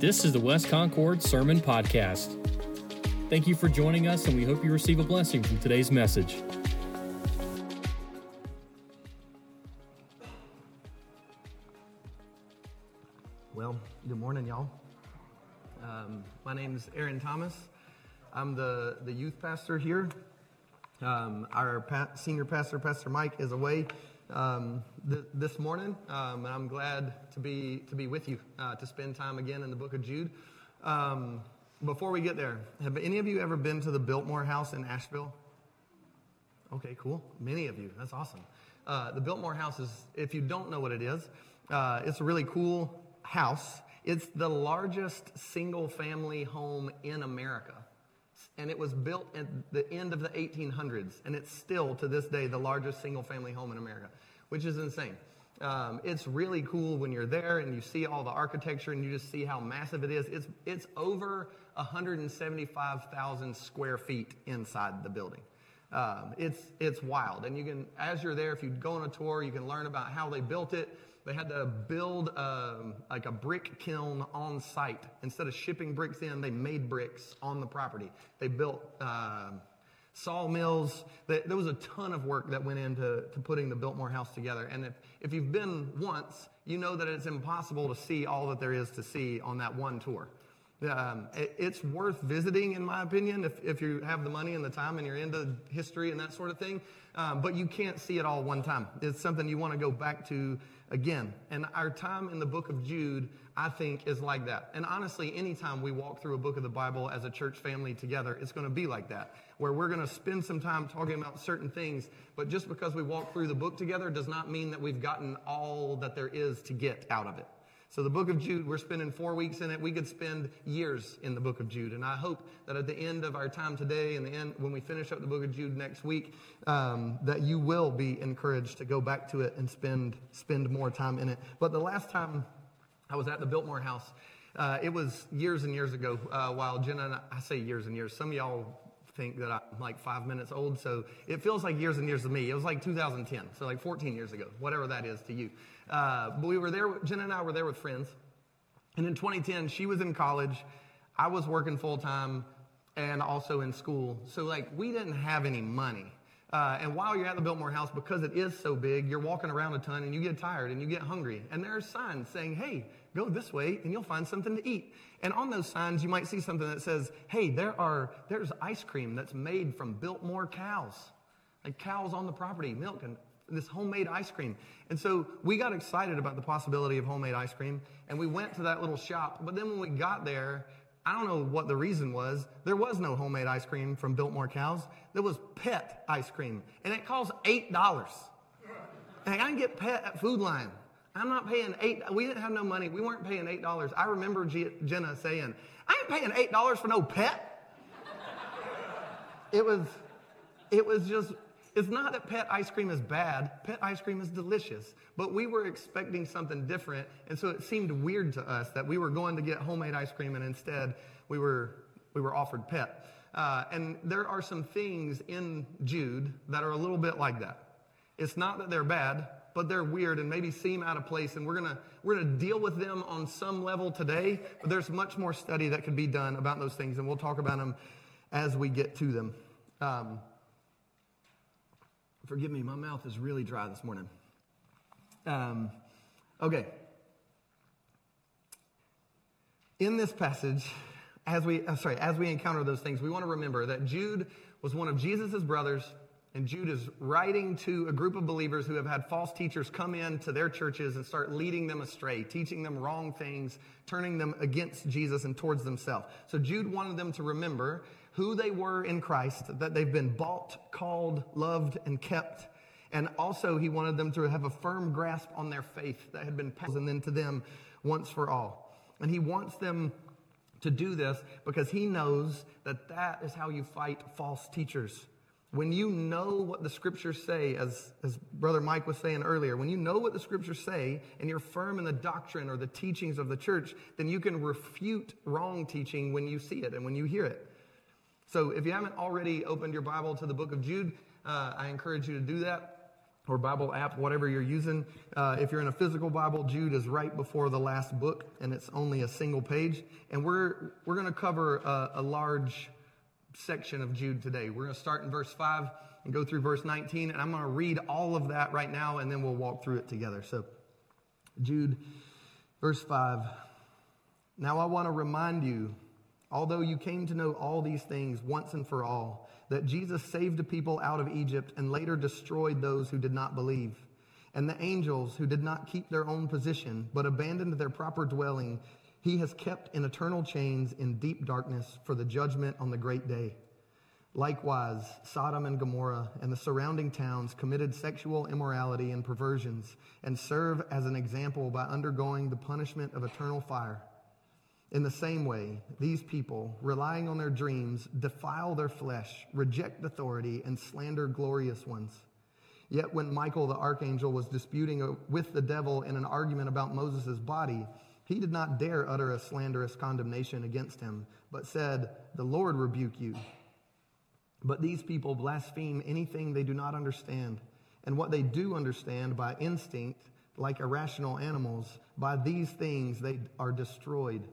This is the West Concord Sermon Podcast. Thank you for joining us, and we hope you receive a blessing from today's message. Well, good morning, y'all. Um, my name is Aaron Thomas. I'm the, the youth pastor here. Um, our pa- senior pastor, Pastor Mike, is away um, th- this morning, um, and I'm glad to be to be with you uh, to spend time again in the Book of Jude. Um, before we get there, have any of you ever been to the Biltmore House in Asheville? Okay, cool. Many of you. That's awesome. Uh, the Biltmore House is, if you don't know what it is, uh, it's a really cool house. It's the largest single family home in America. And it was built at the end of the 1800s. And it's still, to this day, the largest single family home in America, which is insane. Um, it's really cool when you're there and you see all the architecture and you just see how massive it is. It's, it's over 175,000 square feet inside the building. Um, it's, it's wild. And you can, as you're there, if you go on a tour, you can learn about how they built it. They had to build um, like a brick kiln on site. Instead of shipping bricks in, they made bricks on the property. They built uh, sawmills. There was a ton of work that went into to putting the Biltmore House together. And if, if you've been once, you know that it's impossible to see all that there is to see on that one tour. Um, it, it's worth visiting, in my opinion, if, if you have the money and the time and you're into history and that sort of thing. Um, but you can't see it all one time. It's something you want to go back to again. And our time in the book of Jude, I think, is like that. And honestly, anytime we walk through a book of the Bible as a church family together, it's going to be like that, where we're going to spend some time talking about certain things. But just because we walk through the book together does not mean that we've gotten all that there is to get out of it. So, the book of Jude, we're spending four weeks in it. We could spend years in the book of Jude. And I hope that at the end of our time today and the end, when we finish up the book of Jude next week, um, that you will be encouraged to go back to it and spend, spend more time in it. But the last time I was at the Biltmore house, uh, it was years and years ago uh, while Jenna and I, I say years and years. Some of y'all think that I'm like five minutes old, so it feels like years and years to me. It was like 2010, so like 14 years ago, whatever that is to you. Uh, but we were there, Jen and I were there with friends. And in 2010, she was in college, I was working full time, and also in school. So, like, we didn't have any money. Uh, and while you're at the Biltmore house, because it is so big, you're walking around a ton and you get tired and you get hungry. And there are signs saying, hey, go this way and you'll find something to eat. And on those signs, you might see something that says, hey, there are, there's ice cream that's made from Biltmore cows. Like cows on the property, milk and this homemade ice cream. And so we got excited about the possibility of homemade ice cream and we went to that little shop. But then when we got there, I don't know what the reason was. There was no homemade ice cream from Biltmore cows. There was pet ice cream and it cost $8. And I can get pet at Food Lion. I'm not paying eight. We didn't have no money. We weren't paying eight dollars. I remember G- Jenna saying, "I ain't paying eight dollars for no pet." it was, it was just. It's not that pet ice cream is bad. Pet ice cream is delicious. But we were expecting something different, and so it seemed weird to us that we were going to get homemade ice cream, and instead we were we were offered pet. Uh, and there are some things in Jude that are a little bit like that. It's not that they're bad, but they're weird and maybe seem out of place. And we're gonna we're gonna deal with them on some level today. But there's much more study that could be done about those things, and we'll talk about them as we get to them. Um, forgive me, my mouth is really dry this morning. Um, okay. In this passage, as we uh, sorry, as we encounter those things, we want to remember that Jude was one of Jesus' brothers and Jude is writing to a group of believers who have had false teachers come into their churches and start leading them astray, teaching them wrong things, turning them against Jesus and towards themselves. So Jude wanted them to remember who they were in Christ, that they've been bought, called, loved, and kept. And also, he wanted them to have a firm grasp on their faith that had been passed and then to them once for all. And he wants them to do this because he knows that that is how you fight false teachers. When you know what the scriptures say, as, as Brother Mike was saying earlier, when you know what the scriptures say and you're firm in the doctrine or the teachings of the church, then you can refute wrong teaching when you see it and when you hear it. So if you haven't already opened your Bible to the book of Jude, uh, I encourage you to do that. or Bible app, whatever you're using. Uh, if you're in a physical Bible, Jude is right before the last book, and it's only a single page. And we're we're going to cover a, a large section of Jude today. We're going to start in verse five and go through verse 19, and I'm going to read all of that right now, and then we'll walk through it together. So, Jude, verse five. Now I want to remind you, although you came to know all these things once and for all that Jesus saved a people out of Egypt and later destroyed those who did not believe. And the angels who did not keep their own position, but abandoned their proper dwelling, he has kept in eternal chains in deep darkness for the judgment on the great day. Likewise, Sodom and Gomorrah and the surrounding towns committed sexual immorality and perversions and serve as an example by undergoing the punishment of eternal fire. In the same way, these people, relying on their dreams, defile their flesh, reject authority, and slander glorious ones. Yet when Michael the archangel was disputing uh, with the devil in an argument about Moses' body, he did not dare utter a slanderous condemnation against him, but said, The Lord rebuke you. But these people blaspheme anything they do not understand, and what they do understand by instinct, like irrational animals, by these things they are destroyed.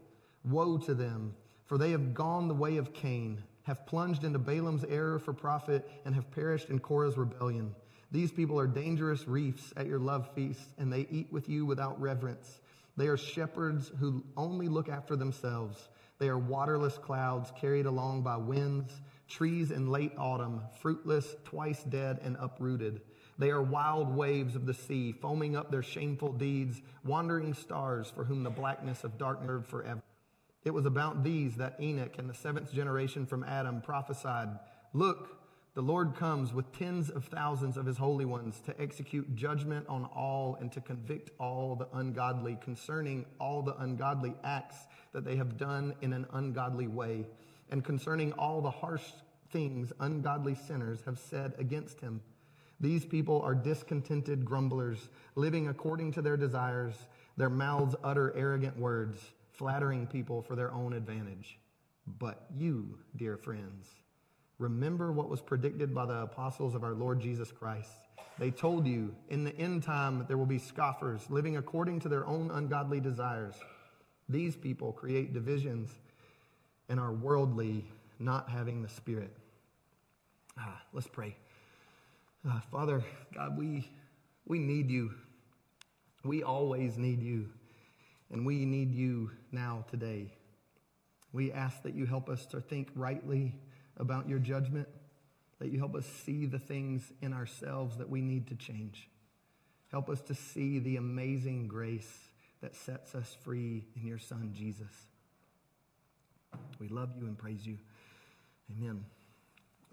Woe to them, for they have gone the way of Cain, have plunged into Balaam's error for profit, and have perished in Korah's rebellion. These people are dangerous reefs at your love feast, and they eat with you without reverence. They are shepherds who only look after themselves. They are waterless clouds carried along by winds, trees in late autumn, fruitless, twice dead, and uprooted. They are wild waves of the sea, foaming up their shameful deeds, wandering stars for whom the blackness of darkness forever. It was about these that Enoch and the seventh generation from Adam prophesied Look, the Lord comes with tens of thousands of his holy ones to execute judgment on all and to convict all the ungodly concerning all the ungodly acts that they have done in an ungodly way, and concerning all the harsh things ungodly sinners have said against him. These people are discontented grumblers, living according to their desires. Their mouths utter arrogant words flattering people for their own advantage. But you, dear friends, remember what was predicted by the apostles of our Lord Jesus Christ. They told you in the end time there will be scoffers living according to their own ungodly desires. These people create divisions and are worldly, not having the Spirit. Ah, let's pray. Ah, Father, God, we, we need you. We always need you. And we need you now today. We ask that you help us to think rightly about your judgment, that you help us see the things in ourselves that we need to change. Help us to see the amazing grace that sets us free in your Son, Jesus. We love you and praise you. Amen.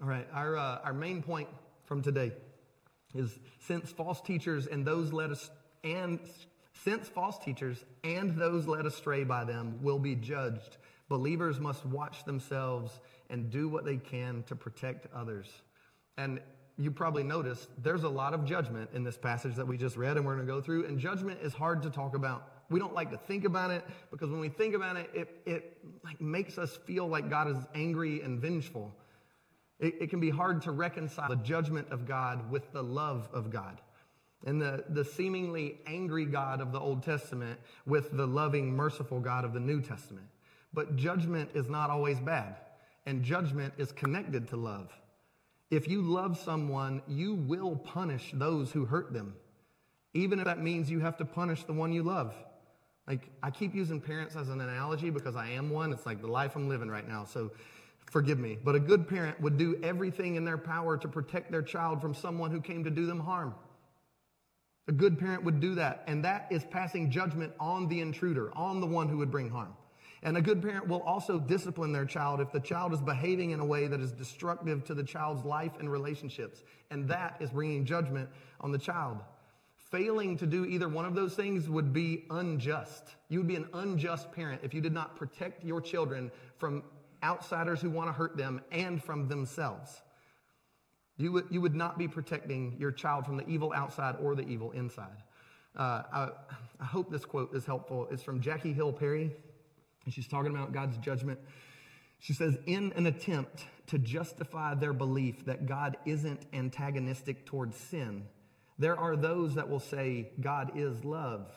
All right, our, uh, our main point from today is since false teachers and those led us and since false teachers and those led astray by them will be judged, believers must watch themselves and do what they can to protect others. And you probably noticed there's a lot of judgment in this passage that we just read and we're going to go through. And judgment is hard to talk about. We don't like to think about it because when we think about it, it, it like makes us feel like God is angry and vengeful. It, it can be hard to reconcile the judgment of God with the love of God and the, the seemingly angry God of the Old Testament with the loving, merciful God of the New Testament. But judgment is not always bad, and judgment is connected to love. If you love someone, you will punish those who hurt them, even if that means you have to punish the one you love. Like, I keep using parents as an analogy because I am one. It's like the life I'm living right now. So forgive me. But a good parent would do everything in their power to protect their child from someone who came to do them harm. A good parent would do that, and that is passing judgment on the intruder, on the one who would bring harm. And a good parent will also discipline their child if the child is behaving in a way that is destructive to the child's life and relationships. And that is bringing judgment on the child. Failing to do either one of those things would be unjust. You would be an unjust parent if you did not protect your children from outsiders who want to hurt them and from themselves. You would, you would not be protecting your child from the evil outside or the evil inside. Uh, I, I hope this quote is helpful. It's from Jackie Hill Perry, and she's talking about God's judgment. She says, In an attempt to justify their belief that God isn't antagonistic towards sin, There are those that will say God is love.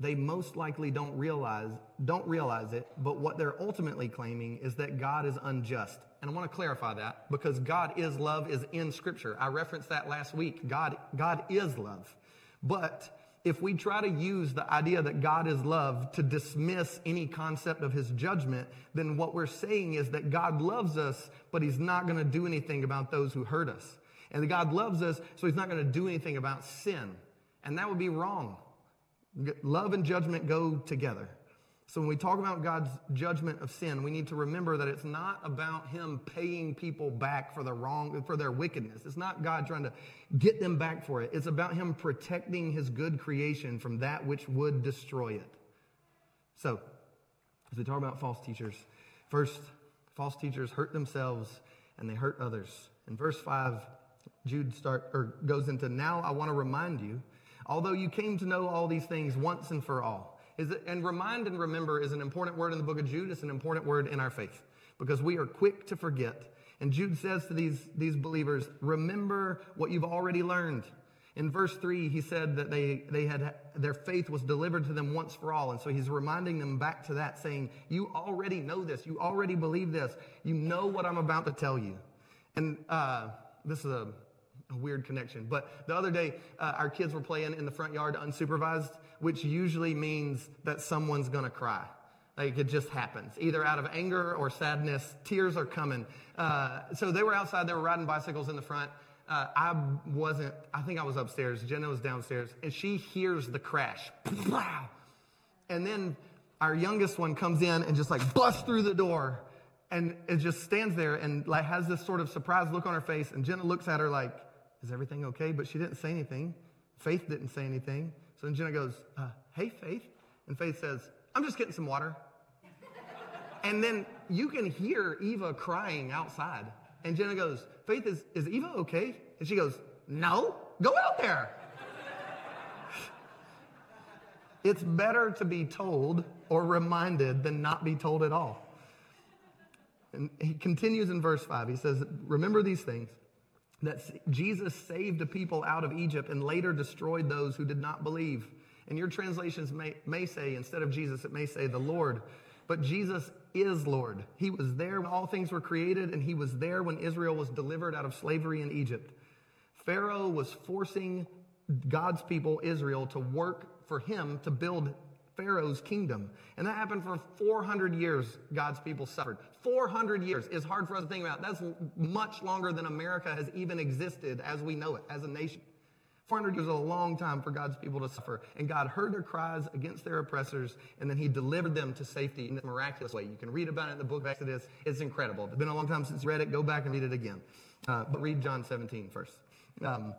They most likely don't realize don't realize it, but what they're ultimately claiming is that God is unjust. And I want to clarify that because God is love is in scripture. I referenced that last week. God God is love. But if we try to use the idea that God is love to dismiss any concept of his judgment, then what we're saying is that God loves us, but he's not going to do anything about those who hurt us. And God loves us, so he's not going to do anything about sin. And that would be wrong. Love and judgment go together. So when we talk about God's judgment of sin, we need to remember that it's not about him paying people back for the wrong for their wickedness. It's not God trying to get them back for it. It's about him protecting his good creation from that which would destroy it. So, as we talk about false teachers, first, false teachers hurt themselves and they hurt others. In verse 5, Jude start or goes into now I want to remind you, although you came to know all these things once and for all. Is it, and remind and remember is an important word in the book of Jude. It's an important word in our faith because we are quick to forget. And Jude says to these, these believers, remember what you've already learned. In verse 3, he said that they, they had, their faith was delivered to them once for all. And so he's reminding them back to that, saying, You already know this. You already believe this. You know what I'm about to tell you. And uh, this is a a weird connection. But the other day, uh, our kids were playing in the front yard unsupervised, which usually means that someone's going to cry. Like it just happens, either out of anger or sadness. Tears are coming. Uh, so they were outside. They were riding bicycles in the front. Uh, I wasn't. I think I was upstairs. Jenna was downstairs, and she hears the crash. And then our youngest one comes in and just like busts through the door, and it just stands there and like has this sort of surprised look on her face. And Jenna looks at her like, is everything okay? But she didn't say anything. Faith didn't say anything. So then Jenna goes, uh, Hey, Faith. And Faith says, I'm just getting some water. and then you can hear Eva crying outside. And Jenna goes, Faith, is, is Eva okay? And she goes, No, go out there. it's better to be told or reminded than not be told at all. And he continues in verse 5. He says, Remember these things that Jesus saved a people out of Egypt and later destroyed those who did not believe. And your translations may, may say, instead of Jesus, it may say the Lord. But Jesus is Lord. He was there when all things were created, and he was there when Israel was delivered out of slavery in Egypt. Pharaoh was forcing God's people, Israel, to work for him to build Pharaoh's kingdom. And that happened for 400 years, God's people suffered. 400 years is hard for us to think about. That's much longer than America has even existed as we know it, as a nation. 400 years is a long time for God's people to suffer. And God heard their cries against their oppressors, and then He delivered them to safety in a miraculous way. You can read about it in the book of Exodus. It's incredible. It's been a long time since you read it. Go back and read it again. Uh, but read John 17 first. Um,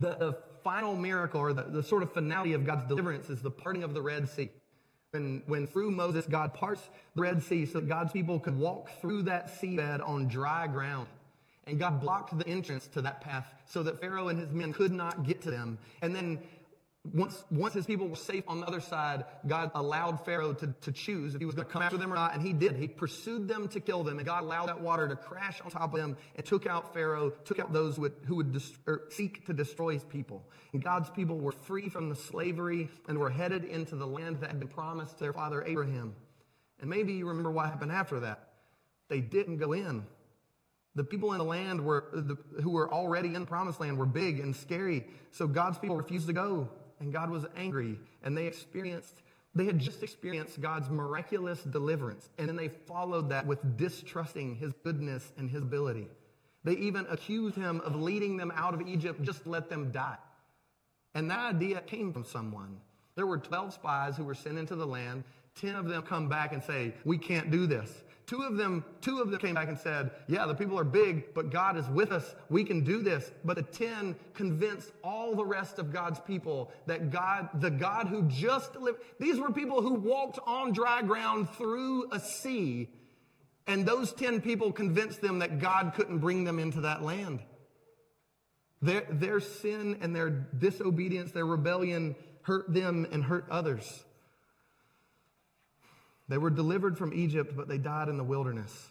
the, the, final miracle, or the, the sort of finality of God's deliverance, is the parting of the Red Sea. When, when through Moses, God parts the Red Sea so that God's people could walk through that seabed on dry ground. And God blocked the entrance to that path so that Pharaoh and his men could not get to them. And then once, once his people were safe on the other side, God allowed Pharaoh to, to choose if he was going to come after them or not, and he did. He pursued them to kill them, and God allowed that water to crash on top of them and took out Pharaoh, took out those who would, who would er, seek to destroy his people. And God's people were free from the slavery and were headed into the land that had been promised to their father Abraham. And maybe you remember what happened after that. They didn't go in. The people in the land were, the, who were already in the promised land were big and scary, so God's people refused to go and God was angry, and they experienced, they had just experienced God's miraculous deliverance, and then they followed that with distrusting his goodness and his ability. They even accused him of leading them out of Egypt just let them die. And that idea came from someone. There were 12 spies who were sent into the land. 10 of them come back and say, We can't do this. Two of them, two of them came back and said, yeah, the people are big, but God is with us. We can do this. But the 10 convinced all the rest of God's people that God, the God who just delivered, these were people who walked on dry ground through a sea. And those 10 people convinced them that God couldn't bring them into that land. Their, their sin and their disobedience, their rebellion hurt them and hurt others. They were delivered from Egypt, but they died in the wilderness.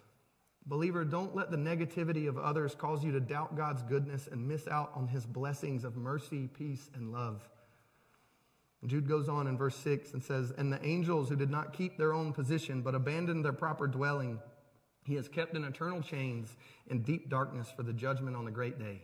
Believer, don't let the negativity of others cause you to doubt God's goodness and miss out on his blessings of mercy, peace, and love. Jude goes on in verse 6 and says, And the angels who did not keep their own position but abandoned their proper dwelling, he has kept in eternal chains in deep darkness for the judgment on the great day.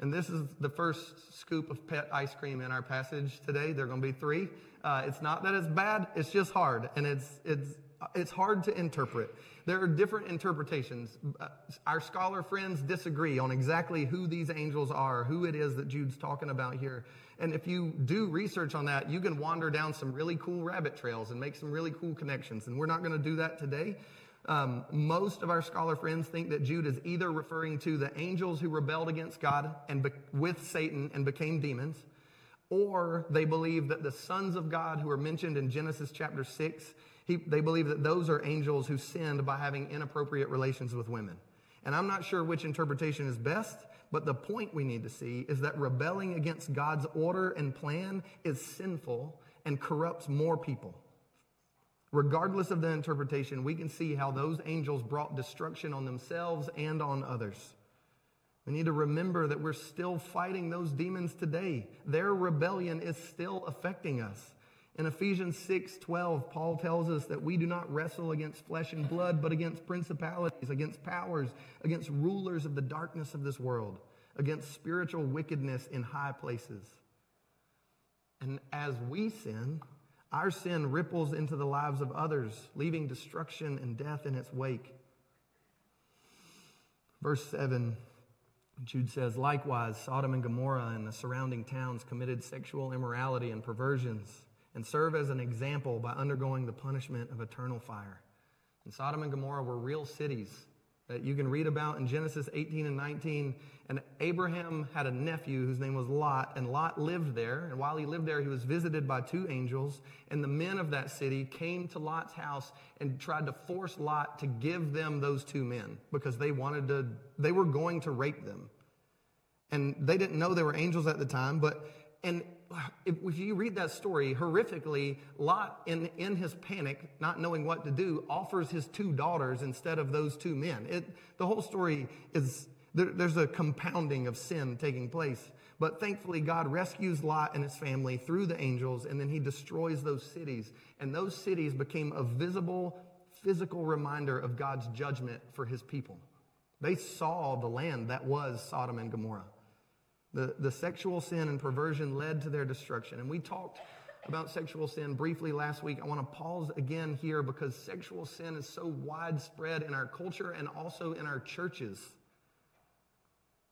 And this is the first scoop of pet ice cream in our passage today. There are going to be three. Uh, it's not that it's bad, it's just hard. And it's, it's, it's hard to interpret. There are different interpretations. Uh, our scholar friends disagree on exactly who these angels are, who it is that Jude's talking about here. And if you do research on that, you can wander down some really cool rabbit trails and make some really cool connections. And we're not going to do that today. Um, most of our scholar friends think that Jude is either referring to the angels who rebelled against God and be- with Satan and became demons, or they believe that the sons of God who are mentioned in Genesis chapter 6 he, they believe that those are angels who sinned by having inappropriate relations with women. And I'm not sure which interpretation is best, but the point we need to see is that rebelling against God's order and plan is sinful and corrupts more people. Regardless of the interpretation, we can see how those angels brought destruction on themselves and on others. We need to remember that we're still fighting those demons today. Their rebellion is still affecting us. In Ephesians 6 12, Paul tells us that we do not wrestle against flesh and blood, but against principalities, against powers, against rulers of the darkness of this world, against spiritual wickedness in high places. And as we sin, our sin ripples into the lives of others, leaving destruction and death in its wake. Verse 7, Jude says, Likewise, Sodom and Gomorrah and the surrounding towns committed sexual immorality and perversions and serve as an example by undergoing the punishment of eternal fire. And Sodom and Gomorrah were real cities that you can read about in Genesis 18 and 19. And Abraham had a nephew whose name was Lot, and Lot lived there. And while he lived there, he was visited by two angels. And the men of that city came to Lot's house and tried to force Lot to give them those two men because they wanted to, they were going to rape them. And they didn't know they were angels at the time, but, and if, you read that story, horrifically, Lot, in, in his panic, not knowing what to do, offers his two daughters instead of those two men. It, the whole story is, there, there's a compounding of sin taking place. But thankfully, God rescues Lot and his family through the angels, and then he destroys those cities. And those cities became a visible, physical reminder of God's judgment for his people. They saw the land that was Sodom and Gomorrah. The, the sexual sin and perversion led to their destruction. And we talked about sexual sin briefly last week. I want to pause again here because sexual sin is so widespread in our culture and also in our churches.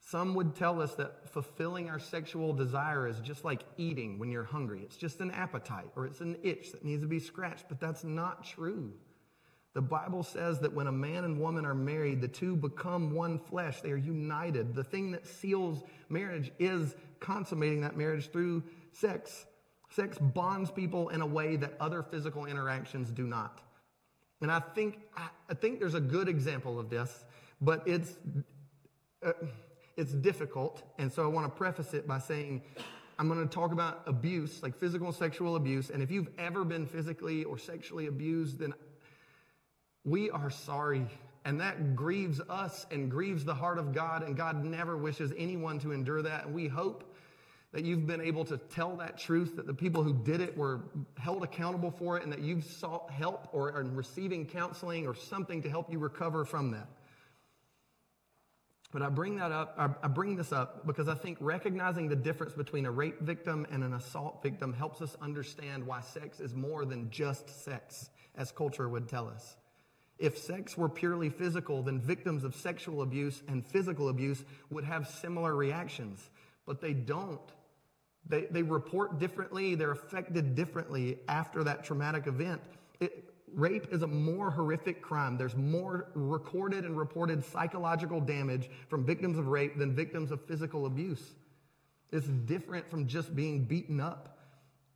Some would tell us that fulfilling our sexual desire is just like eating when you're hungry. It's just an appetite or it's an itch that needs to be scratched, but that's not true. The Bible says that when a man and woman are married, the two become one flesh. They are united. The thing that seals marriage is consummating that marriage through sex. Sex bonds people in a way that other physical interactions do not. And I think, I think there's a good example of this, but it's, uh, it's difficult. And so I want to preface it by saying, I'm going to talk about abuse, like physical and sexual abuse. And if you've ever been physically or sexually abused, then we are sorry. And that grieves us and grieves the heart of God. And God never wishes anyone to endure that. And we hope that you've been able to tell that truth, that the people who did it were held accountable for it, and that you've sought help or are receiving counseling or something to help you recover from that. But I bring that up, I bring this up because I think recognizing the difference between a rape victim and an assault victim helps us understand why sex is more than just sex, as culture would tell us. If sex were purely physical, then victims of sexual abuse and physical abuse would have similar reactions, but they don't. They, they report differently, they're affected differently after that traumatic event. It, rape is a more horrific crime. There's more recorded and reported psychological damage from victims of rape than victims of physical abuse. It's different from just being beaten up.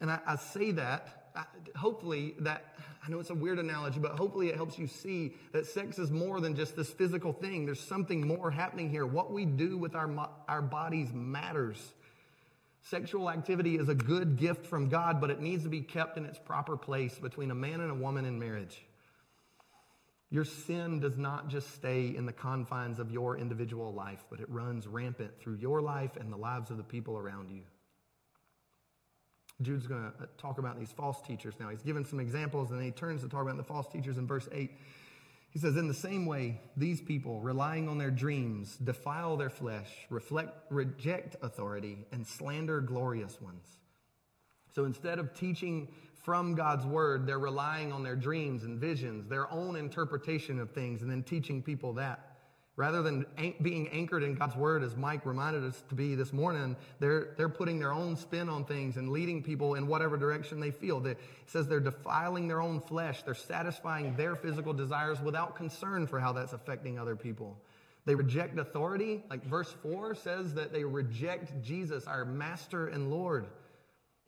And I, I say that hopefully that I know it's a weird analogy, but hopefully it helps you see that sex is more than just this physical thing. There's something more happening here. What we do with our, our bodies matters. Sexual activity is a good gift from God, but it needs to be kept in its proper place between a man and a woman in marriage. Your sin does not just stay in the confines of your individual life, but it runs rampant through your life and the lives of the people around you. Jude's going to uh, talk about these false teachers now. He's given some examples, and then he turns to talk about the false teachers in verse 8. He says, In the same way, these people, relying on their dreams, defile their flesh, reflect, reject authority, and slander glorious ones. So instead of teaching from God's word, they're relying on their dreams and visions, their own interpretation of things, and then teaching people that. Rather than being anchored in God's word, as Mike reminded us to be this morning, they're, they're putting their own spin on things and leading people in whatever direction they feel. It says they're defiling their own flesh. They're satisfying their physical desires without concern for how that's affecting other people. They reject authority. Like verse 4 says that they reject Jesus, our master and Lord.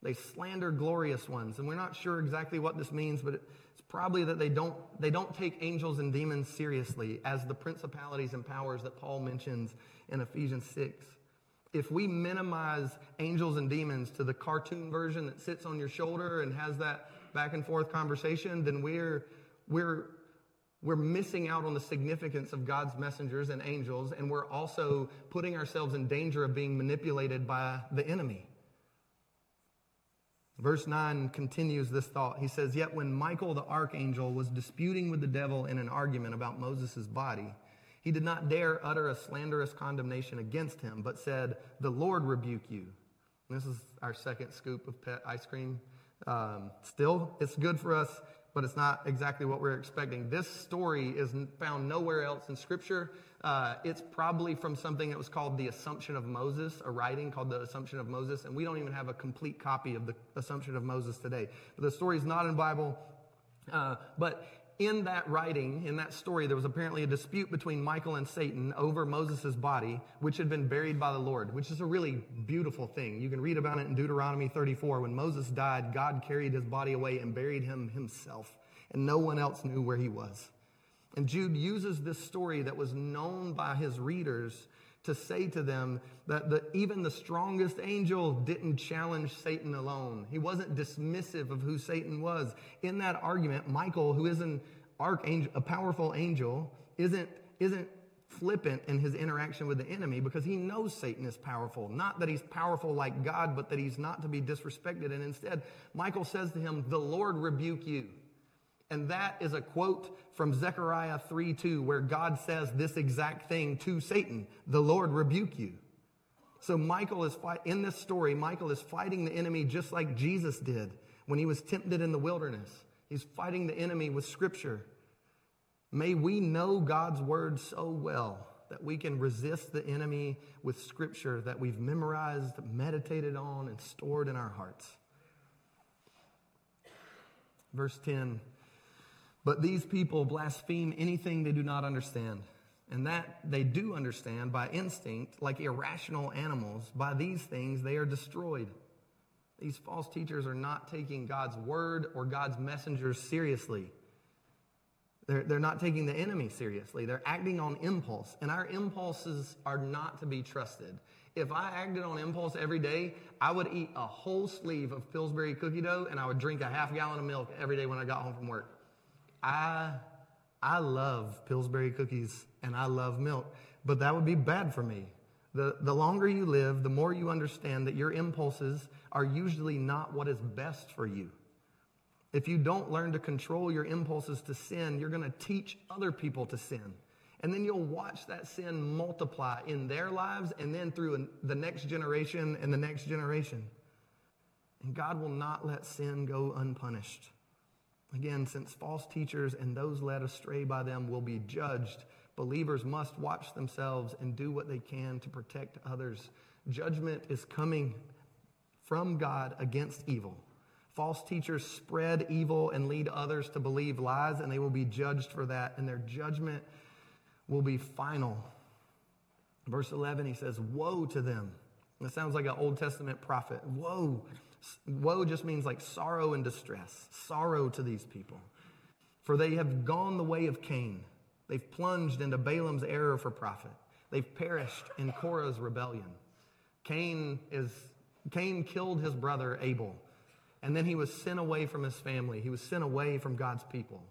They slander glorious ones. And we're not sure exactly what this means, but probably that they don't, they don't take angels and demons seriously as the principalities and powers that Paul mentions in Ephesians 6. If we minimize angels and demons to the cartoon version that sits on your shoulder and has that back and forth conversation, then we're, we're, we're missing out on the significance of God's messengers and angels, and we're also putting ourselves in danger of being manipulated by the enemy. Verse 9 continues this thought. He says, Yet when Michael the archangel was disputing with the devil in an argument about Moses' body, he did not dare utter a slanderous condemnation against him, but said, The Lord rebuke you. And this is our second scoop of pet ice cream. Um, still, it's good for us, but it's not exactly what we're expecting. This story is found nowhere else in Scripture. Uh, it's probably from something that was called the Assumption of Moses, a writing called the Assumption of Moses, and we don't even have a complete copy of the Assumption of Moses today. But the story is not in the Bible. Uh, but in that writing, in that story, there was apparently a dispute between Michael and Satan over Moses' body, which had been buried by the Lord, which is a really beautiful thing. You can read about it in Deuteronomy 34. When Moses died, God carried his body away and buried him himself, and no one else knew where he was. And Jude uses this story that was known by his readers to say to them that the, even the strongest angel didn't challenge Satan alone. He wasn't dismissive of who Satan was. In that argument, Michael, who is an archangel, a powerful angel, isn't, isn't flippant in his interaction with the enemy because he knows Satan is powerful. Not that he's powerful like God, but that he's not to be disrespected. And instead, Michael says to him, The Lord rebuke you. And that is a quote from Zechariah 3 2, where God says this exact thing to Satan The Lord rebuke you. So Michael is fight, in this story, Michael is fighting the enemy just like Jesus did when he was tempted in the wilderness. He's fighting the enemy with scripture. May we know God's word so well that we can resist the enemy with scripture that we've memorized, meditated on, and stored in our hearts. Verse 10 but these people blaspheme anything they do not understand. And that they do understand by instinct, like irrational animals. By these things they are destroyed. These false teachers are not taking God's word or God's messengers seriously. They're, they're not taking the enemy seriously. They're acting on impulse. And our impulses are not to be trusted. If I acted on impulse every day, I would eat a whole sleeve of Pillsbury cookie dough and I would drink a half gallon of milk every day when I got home from work. I, I love Pillsbury cookies and I love milk, but that would be bad for me. The, the longer you live, the more you understand that your impulses are usually not what is best for you. If you don't learn to control your impulses to sin, you're going to teach other people to sin. And then you'll watch that sin multiply in their lives and then through the next generation and the next generation. And God will not let sin go unpunished. Again, since false teachers and those led astray by them will be judged, believers must watch themselves and do what they can to protect others. Judgment is coming from God against evil. False teachers spread evil and lead others to believe lies, and they will be judged for that, and their judgment will be final. Verse 11, he says, Woe to them. That sounds like an Old Testament prophet. Woe Woe just means like sorrow and distress, sorrow to these people. For they have gone the way of Cain. They've plunged into Balaam's error for profit. They've perished in Korah's rebellion. Cain is Cain killed his brother Abel, and then he was sent away from his family. He was sent away from God's people.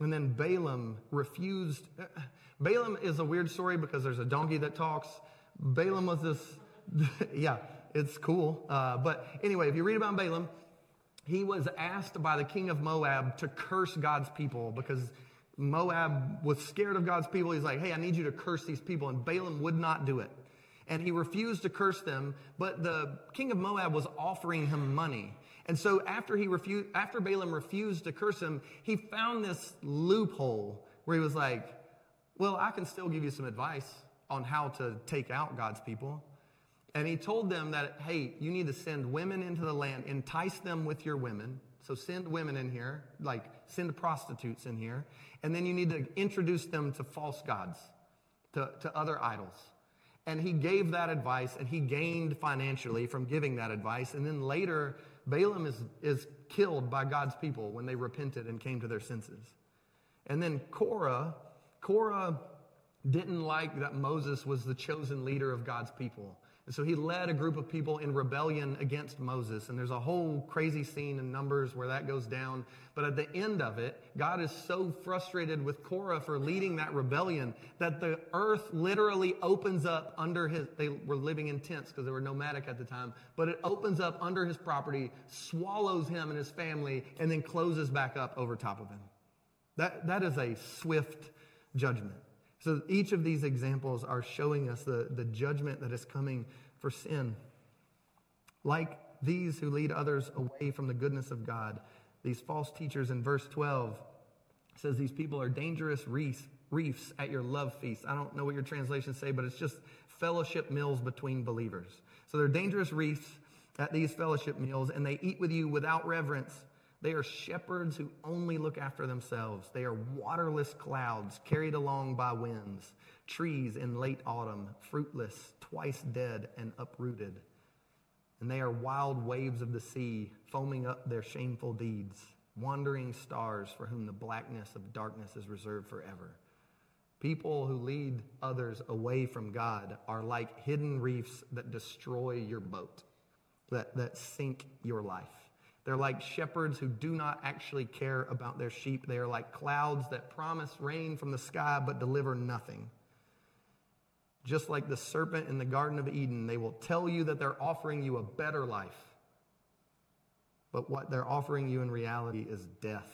And then Balaam refused. Balaam is a weird story because there's a donkey that talks. Balaam was this, yeah, it's cool. Uh, but anyway, if you read about Balaam, he was asked by the king of Moab to curse God's people because Moab was scared of God's people. He's like, hey, I need you to curse these people. And Balaam would not do it. And he refused to curse them, but the king of Moab was offering him money. And so after he refused, after Balaam refused to curse him, he found this loophole where he was like, well, I can still give you some advice on how to take out God's people. And he told them that, hey, you need to send women into the land, entice them with your women. So send women in here, like send prostitutes in here. And then you need to introduce them to false gods, to, to other idols. And he gave that advice and he gained financially from giving that advice. And then later, Balaam is, is killed by God's people when they repented and came to their senses. And then Korah, Korah didn't like that Moses was the chosen leader of God's people. And so he led a group of people in rebellion against Moses. And there's a whole crazy scene in Numbers where that goes down. But at the end of it, God is so frustrated with Korah for leading that rebellion that the earth literally opens up under his, they were living in tents because they were nomadic at the time, but it opens up under his property, swallows him and his family, and then closes back up over top of him. That, that is a swift judgment. So each of these examples are showing us the, the judgment that is coming for sin. Like these who lead others away from the goodness of God, these false teachers in verse 12 says these people are dangerous reefs, reefs at your love feast. I don't know what your translations say, but it's just fellowship meals between believers. So they're dangerous reefs at these fellowship meals, and they eat with you without reverence they are shepherds who only look after themselves. They are waterless clouds carried along by winds, trees in late autumn, fruitless, twice dead and uprooted. And they are wild waves of the sea, foaming up their shameful deeds, wandering stars for whom the blackness of darkness is reserved forever. People who lead others away from God are like hidden reefs that destroy your boat, that, that sink your life. They're like shepherds who do not actually care about their sheep. They are like clouds that promise rain from the sky but deliver nothing. Just like the serpent in the Garden of Eden, they will tell you that they're offering you a better life. But what they're offering you in reality is death.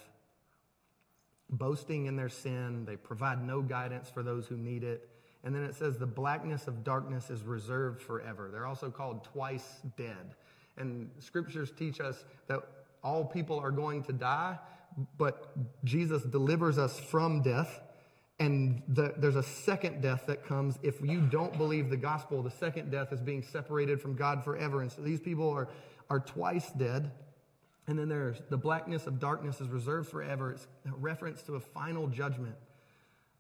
Boasting in their sin, they provide no guidance for those who need it. And then it says the blackness of darkness is reserved forever. They're also called twice dead. And scriptures teach us that all people are going to die, but Jesus delivers us from death. And the, there's a second death that comes if you don't believe the gospel. The second death is being separated from God forever. And so these people are, are twice dead. And then there's the blackness of darkness is reserved forever. It's a reference to a final judgment,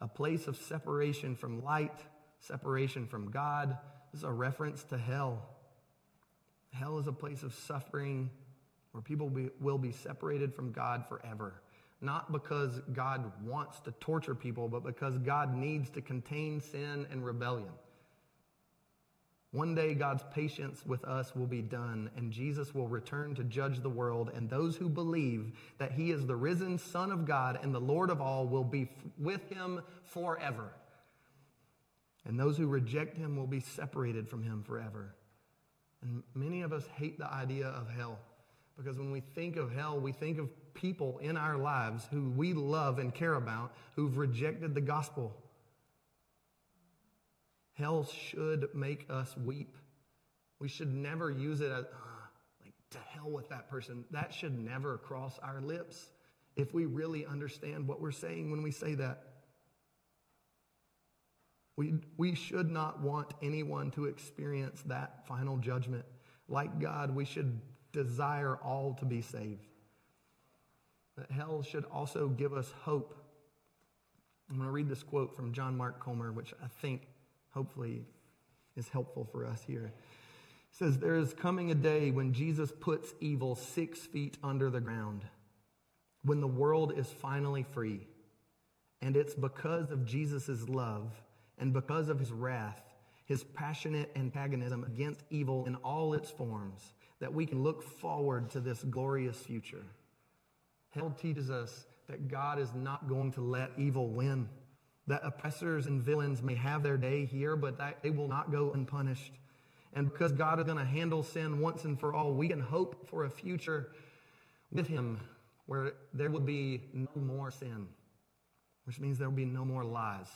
a place of separation from light, separation from God. This is a reference to hell. Hell is a place of suffering where people be, will be separated from God forever. Not because God wants to torture people, but because God needs to contain sin and rebellion. One day, God's patience with us will be done, and Jesus will return to judge the world, and those who believe that he is the risen Son of God and the Lord of all will be with him forever. And those who reject him will be separated from him forever. And many of us hate the idea of hell because when we think of hell, we think of people in our lives who we love and care about who've rejected the gospel. Hell should make us weep. We should never use it as, like, to hell with that person. That should never cross our lips if we really understand what we're saying when we say that. We, we should not want anyone to experience that final judgment. Like God, we should desire all to be saved. That hell should also give us hope. I'm going to read this quote from John Mark Comer, which I think hopefully is helpful for us here. It says, There is coming a day when Jesus puts evil six feet under the ground, when the world is finally free. And it's because of Jesus' love and because of his wrath, his passionate antagonism against evil in all its forms, that we can look forward to this glorious future. Hell teaches us that God is not going to let evil win. That oppressors and villains may have their day here, but that they will not go unpunished. And because God is going to handle sin once and for all, we can hope for a future with Him where there will be no more sin, which means there will be no more lies.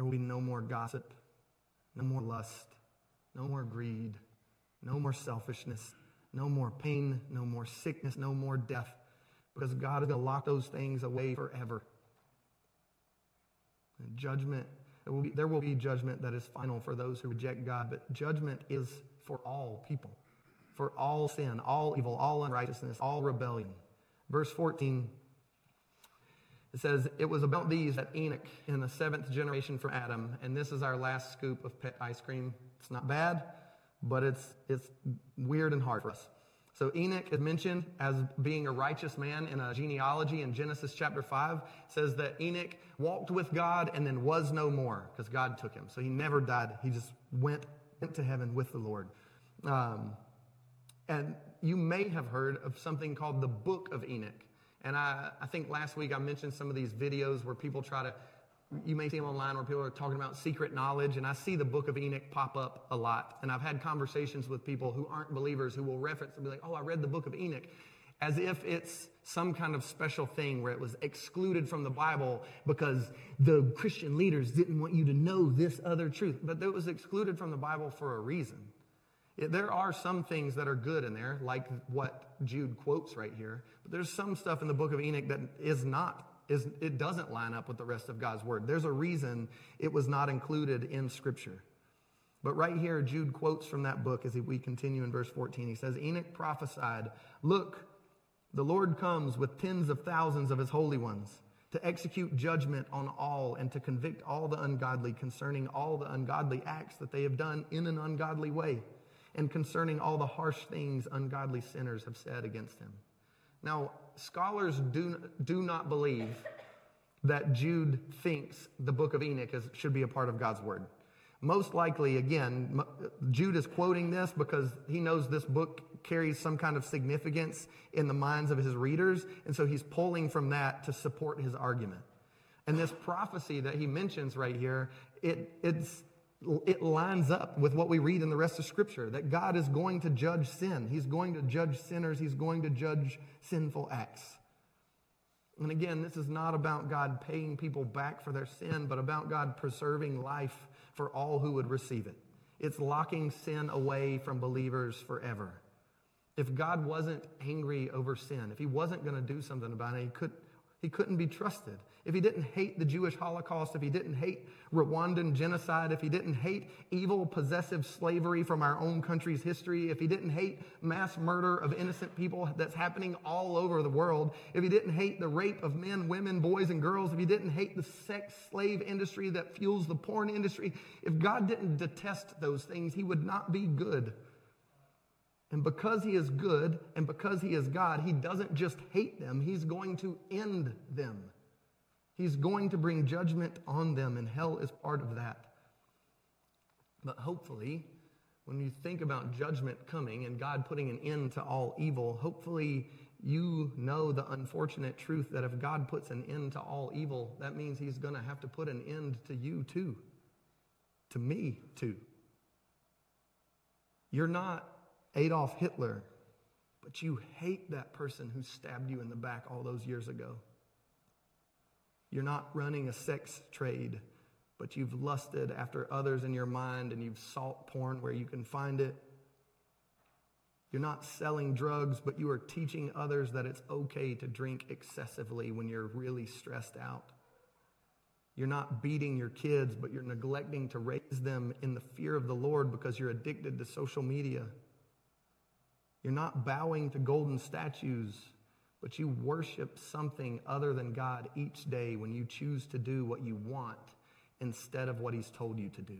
There will be no more gossip, no more lust, no more greed, no more selfishness, no more pain, no more sickness, no more death, because God is going to lock those things away forever. And judgment, will, be, there will be judgment that is final for those who reject God, but judgment is for all people, for all sin, all evil, all unrighteousness, all rebellion. Verse 14 it says, It was about these that Enoch in the seventh generation from Adam, and this is our last scoop of pet ice cream. It's not bad, but it's, it's weird and hard for us. So Enoch is mentioned as being a righteous man in a genealogy in Genesis chapter 5. It says that Enoch walked with God and then was no more because God took him. So he never died. He just went, went to heaven with the Lord. Um, and you may have heard of something called the Book of Enoch. And I, I think last week I mentioned some of these videos where people try to you may see them online where people are talking about secret knowledge, and I see the book of Enoch pop up a lot. And I've had conversations with people who aren't believers who will reference and be like, oh, I read the book of Enoch, as if it's some kind of special thing where it was excluded from the Bible because the Christian leaders didn't want you to know this other truth. But it was excluded from the Bible for a reason. There are some things that are good in there, like what Jude quotes right here, but there's some stuff in the book of Enoch that is not is it doesn't line up with the rest of God's word. There's a reason it was not included in scripture. But right here, Jude quotes from that book as we continue in verse 14. He says, Enoch prophesied, Look, the Lord comes with tens of thousands of his holy ones to execute judgment on all and to convict all the ungodly concerning all the ungodly acts that they have done in an ungodly way and concerning all the harsh things ungodly sinners have said against him. Now, scholars do, do not believe that Jude thinks the book of Enoch is, should be a part of God's word. Most likely, again, Jude is quoting this because he knows this book carries some kind of significance in the minds of his readers, and so he's pulling from that to support his argument. And this prophecy that he mentions right here, it, it's it lines up with what we read in the rest of Scripture that God is going to judge sin. He's going to judge sinners. He's going to judge sinful acts. And again, this is not about God paying people back for their sin, but about God preserving life for all who would receive it. It's locking sin away from believers forever. If God wasn't angry over sin, if He wasn't going to do something about it, He could he couldn't be trusted. If he didn't hate the Jewish Holocaust, if he didn't hate Rwandan genocide, if he didn't hate evil possessive slavery from our own country's history, if he didn't hate mass murder of innocent people that's happening all over the world, if he didn't hate the rape of men, women, boys, and girls, if he didn't hate the sex slave industry that fuels the porn industry, if God didn't detest those things, he would not be good. And because he is good and because he is God, he doesn't just hate them, he's going to end them. He's going to bring judgment on them, and hell is part of that. But hopefully, when you think about judgment coming and God putting an end to all evil, hopefully you know the unfortunate truth that if God puts an end to all evil, that means he's going to have to put an end to you too, to me too. You're not Adolf Hitler, but you hate that person who stabbed you in the back all those years ago. You're not running a sex trade, but you've lusted after others in your mind and you've sought porn where you can find it. You're not selling drugs, but you are teaching others that it's okay to drink excessively when you're really stressed out. You're not beating your kids, but you're neglecting to raise them in the fear of the Lord because you're addicted to social media. You're not bowing to golden statues, but you worship something other than God each day when you choose to do what you want instead of what He's told you to do.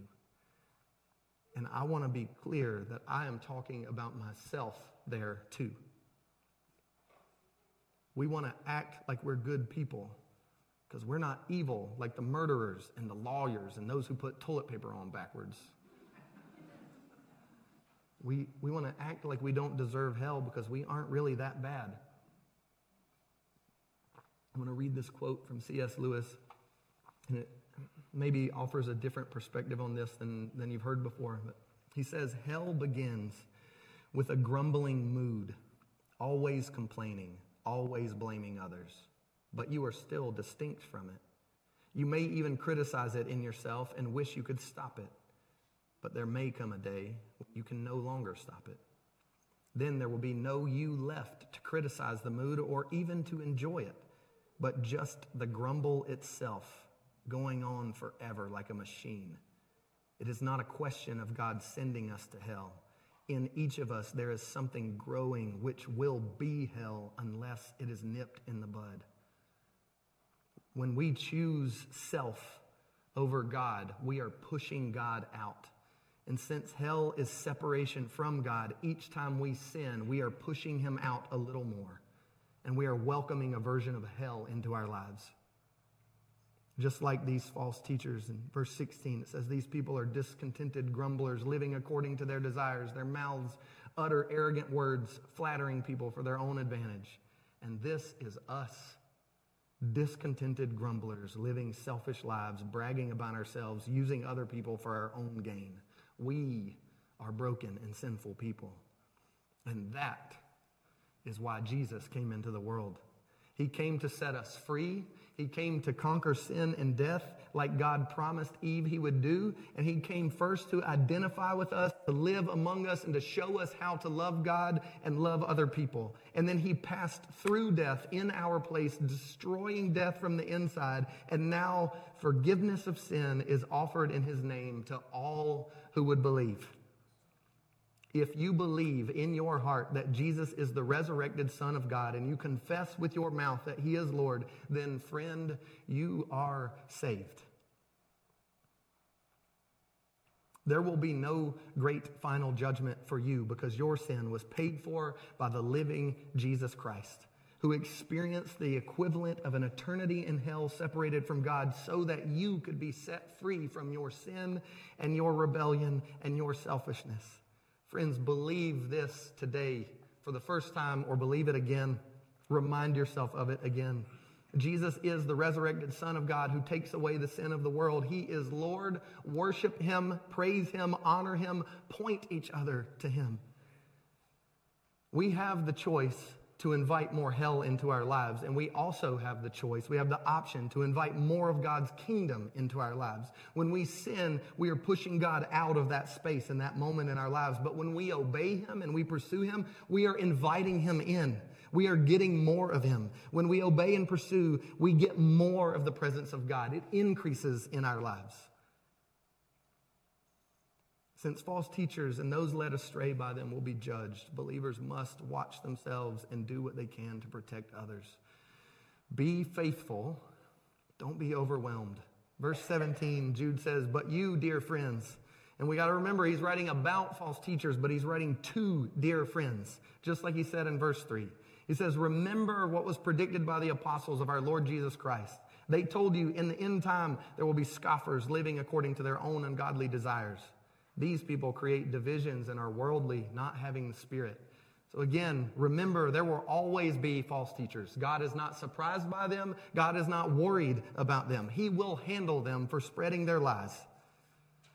And I want to be clear that I am talking about myself there too. We want to act like we're good people because we're not evil like the murderers and the lawyers and those who put toilet paper on backwards. We, we want to act like we don't deserve hell because we aren't really that bad. I'm going to read this quote from C.S. Lewis, and it maybe offers a different perspective on this than, than you've heard before. But he says, Hell begins with a grumbling mood, always complaining, always blaming others, but you are still distinct from it. You may even criticize it in yourself and wish you could stop it, but there may come a day when you can no longer stop it. Then there will be no you left to criticize the mood or even to enjoy it, but just the grumble itself going on forever like a machine. It is not a question of God sending us to hell. In each of us, there is something growing which will be hell unless it is nipped in the bud. When we choose self over God, we are pushing God out. And since hell is separation from God, each time we sin, we are pushing him out a little more. And we are welcoming a version of hell into our lives. Just like these false teachers in verse 16, it says, These people are discontented grumblers, living according to their desires. Their mouths utter arrogant words, flattering people for their own advantage. And this is us, discontented grumblers, living selfish lives, bragging about ourselves, using other people for our own gain. We are broken and sinful people. And that is why Jesus came into the world. He came to set us free. He came to conquer sin and death like God promised Eve he would do. And he came first to identify with us, to live among us, and to show us how to love God and love other people. And then he passed through death in our place, destroying death from the inside. And now forgiveness of sin is offered in his name to all who would believe. If you believe in your heart that Jesus is the resurrected Son of God and you confess with your mouth that He is Lord, then, friend, you are saved. There will be no great final judgment for you because your sin was paid for by the living Jesus Christ, who experienced the equivalent of an eternity in hell separated from God so that you could be set free from your sin and your rebellion and your selfishness. Friends, believe this today for the first time or believe it again. Remind yourself of it again. Jesus is the resurrected Son of God who takes away the sin of the world. He is Lord. Worship Him, praise Him, honor Him, point each other to Him. We have the choice to invite more hell into our lives. And we also have the choice, we have the option to invite more of God's kingdom into our lives. When we sin, we are pushing God out of that space and that moment in our lives. But when we obey Him and we pursue Him, we are inviting Him in. We are getting more of Him. When we obey and pursue, we get more of the presence of God. It increases in our lives. Since false teachers and those led astray by them will be judged, believers must watch themselves and do what they can to protect others. Be faithful, don't be overwhelmed. Verse 17, Jude says, But you, dear friends, and we got to remember he's writing about false teachers, but he's writing to dear friends, just like he said in verse 3. He says, Remember what was predicted by the apostles of our Lord Jesus Christ. They told you in the end time there will be scoffers living according to their own ungodly desires. These people create divisions and are worldly, not having the Spirit. So again, remember there will always be false teachers. God is not surprised by them. God is not worried about them. He will handle them for spreading their lies.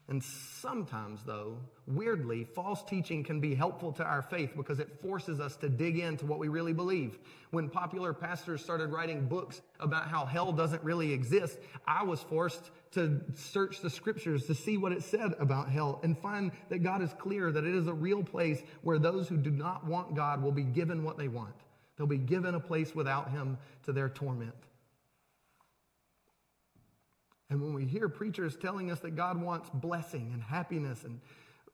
And sometimes, though, weirdly, false teaching can be helpful to our faith because it forces us to dig into what we really believe. When popular pastors started writing books about how hell doesn't really exist, I was forced to search the scriptures to see what it said about hell and find that God is clear that it is a real place where those who do not want God will be given what they want. They'll be given a place without Him to their torment. And when we hear preachers telling us that God wants blessing and happiness and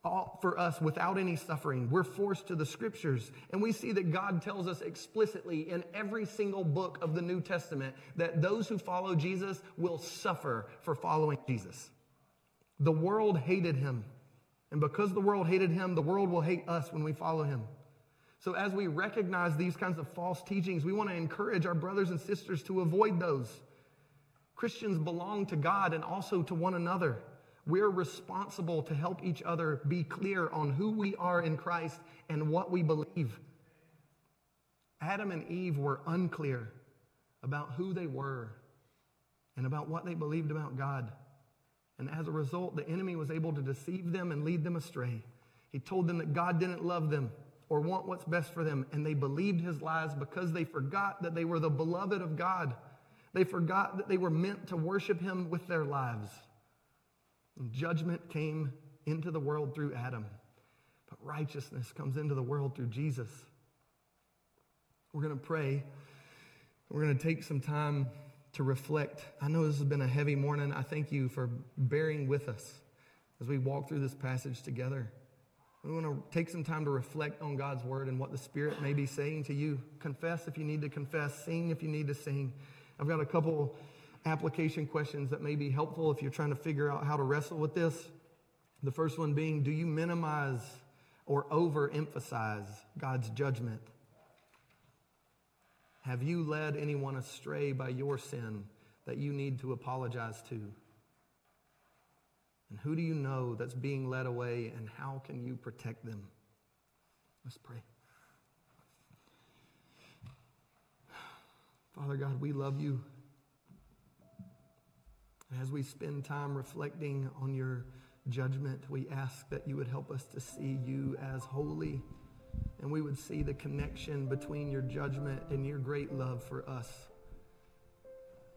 all for us without any suffering, we're forced to the scriptures. And we see that God tells us explicitly in every single book of the New Testament that those who follow Jesus will suffer for following Jesus. The world hated him. And because the world hated him, the world will hate us when we follow him. So, as we recognize these kinds of false teachings, we want to encourage our brothers and sisters to avoid those. Christians belong to God and also to one another. We're responsible to help each other be clear on who we are in Christ and what we believe. Adam and Eve were unclear. about who they were and about what they believed about God. And as a result, the enemy was able to deceive them and lead them astray. He told them that God didn't love them or want what's best for them, and they believed his lies because they forgot that they were the beloved of God. They forgot that they were meant to worship him with their lives. And judgment came into the world through Adam, but righteousness comes into the world through Jesus. We're going to pray. We're going to take some time to reflect. I know this has been a heavy morning. I thank you for bearing with us as we walk through this passage together. We want to take some time to reflect on God's word and what the Spirit may be saying to you. Confess if you need to confess, sing if you need to sing. I've got a couple application questions that may be helpful if you're trying to figure out how to wrestle with this. The first one being Do you minimize or overemphasize God's judgment? Have you led anyone astray by your sin that you need to apologize to? And who do you know that's being led away, and how can you protect them? Let's pray. Father God, we love you. As we spend time reflecting on your judgment, we ask that you would help us to see you as holy, and we would see the connection between your judgment and your great love for us,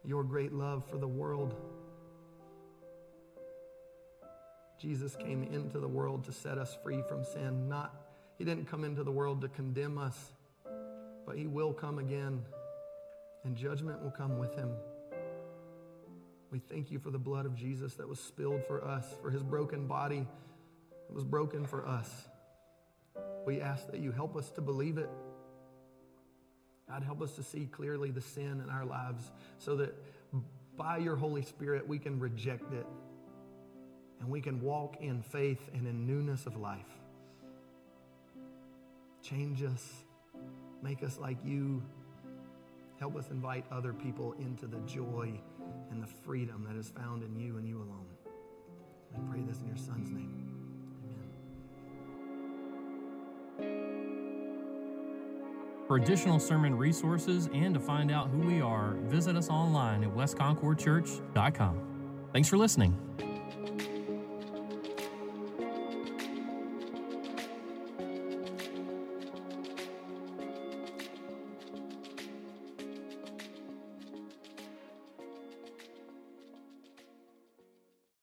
your great love for the world. Jesus came into the world to set us free from sin. Not, he didn't come into the world to condemn us, but he will come again, and judgment will come with him. We thank you for the blood of Jesus that was spilled for us, for his broken body that was broken for us. We ask that you help us to believe it. God, help us to see clearly the sin in our lives so that by your Holy Spirit we can reject it and we can walk in faith and in newness of life. Change us, make us like you. Help us invite other people into the joy and the freedom that is found in you and you alone. I pray this in your Son's name. Amen. For additional sermon resources and to find out who we are, visit us online at westconcordchurch.com. Thanks for listening.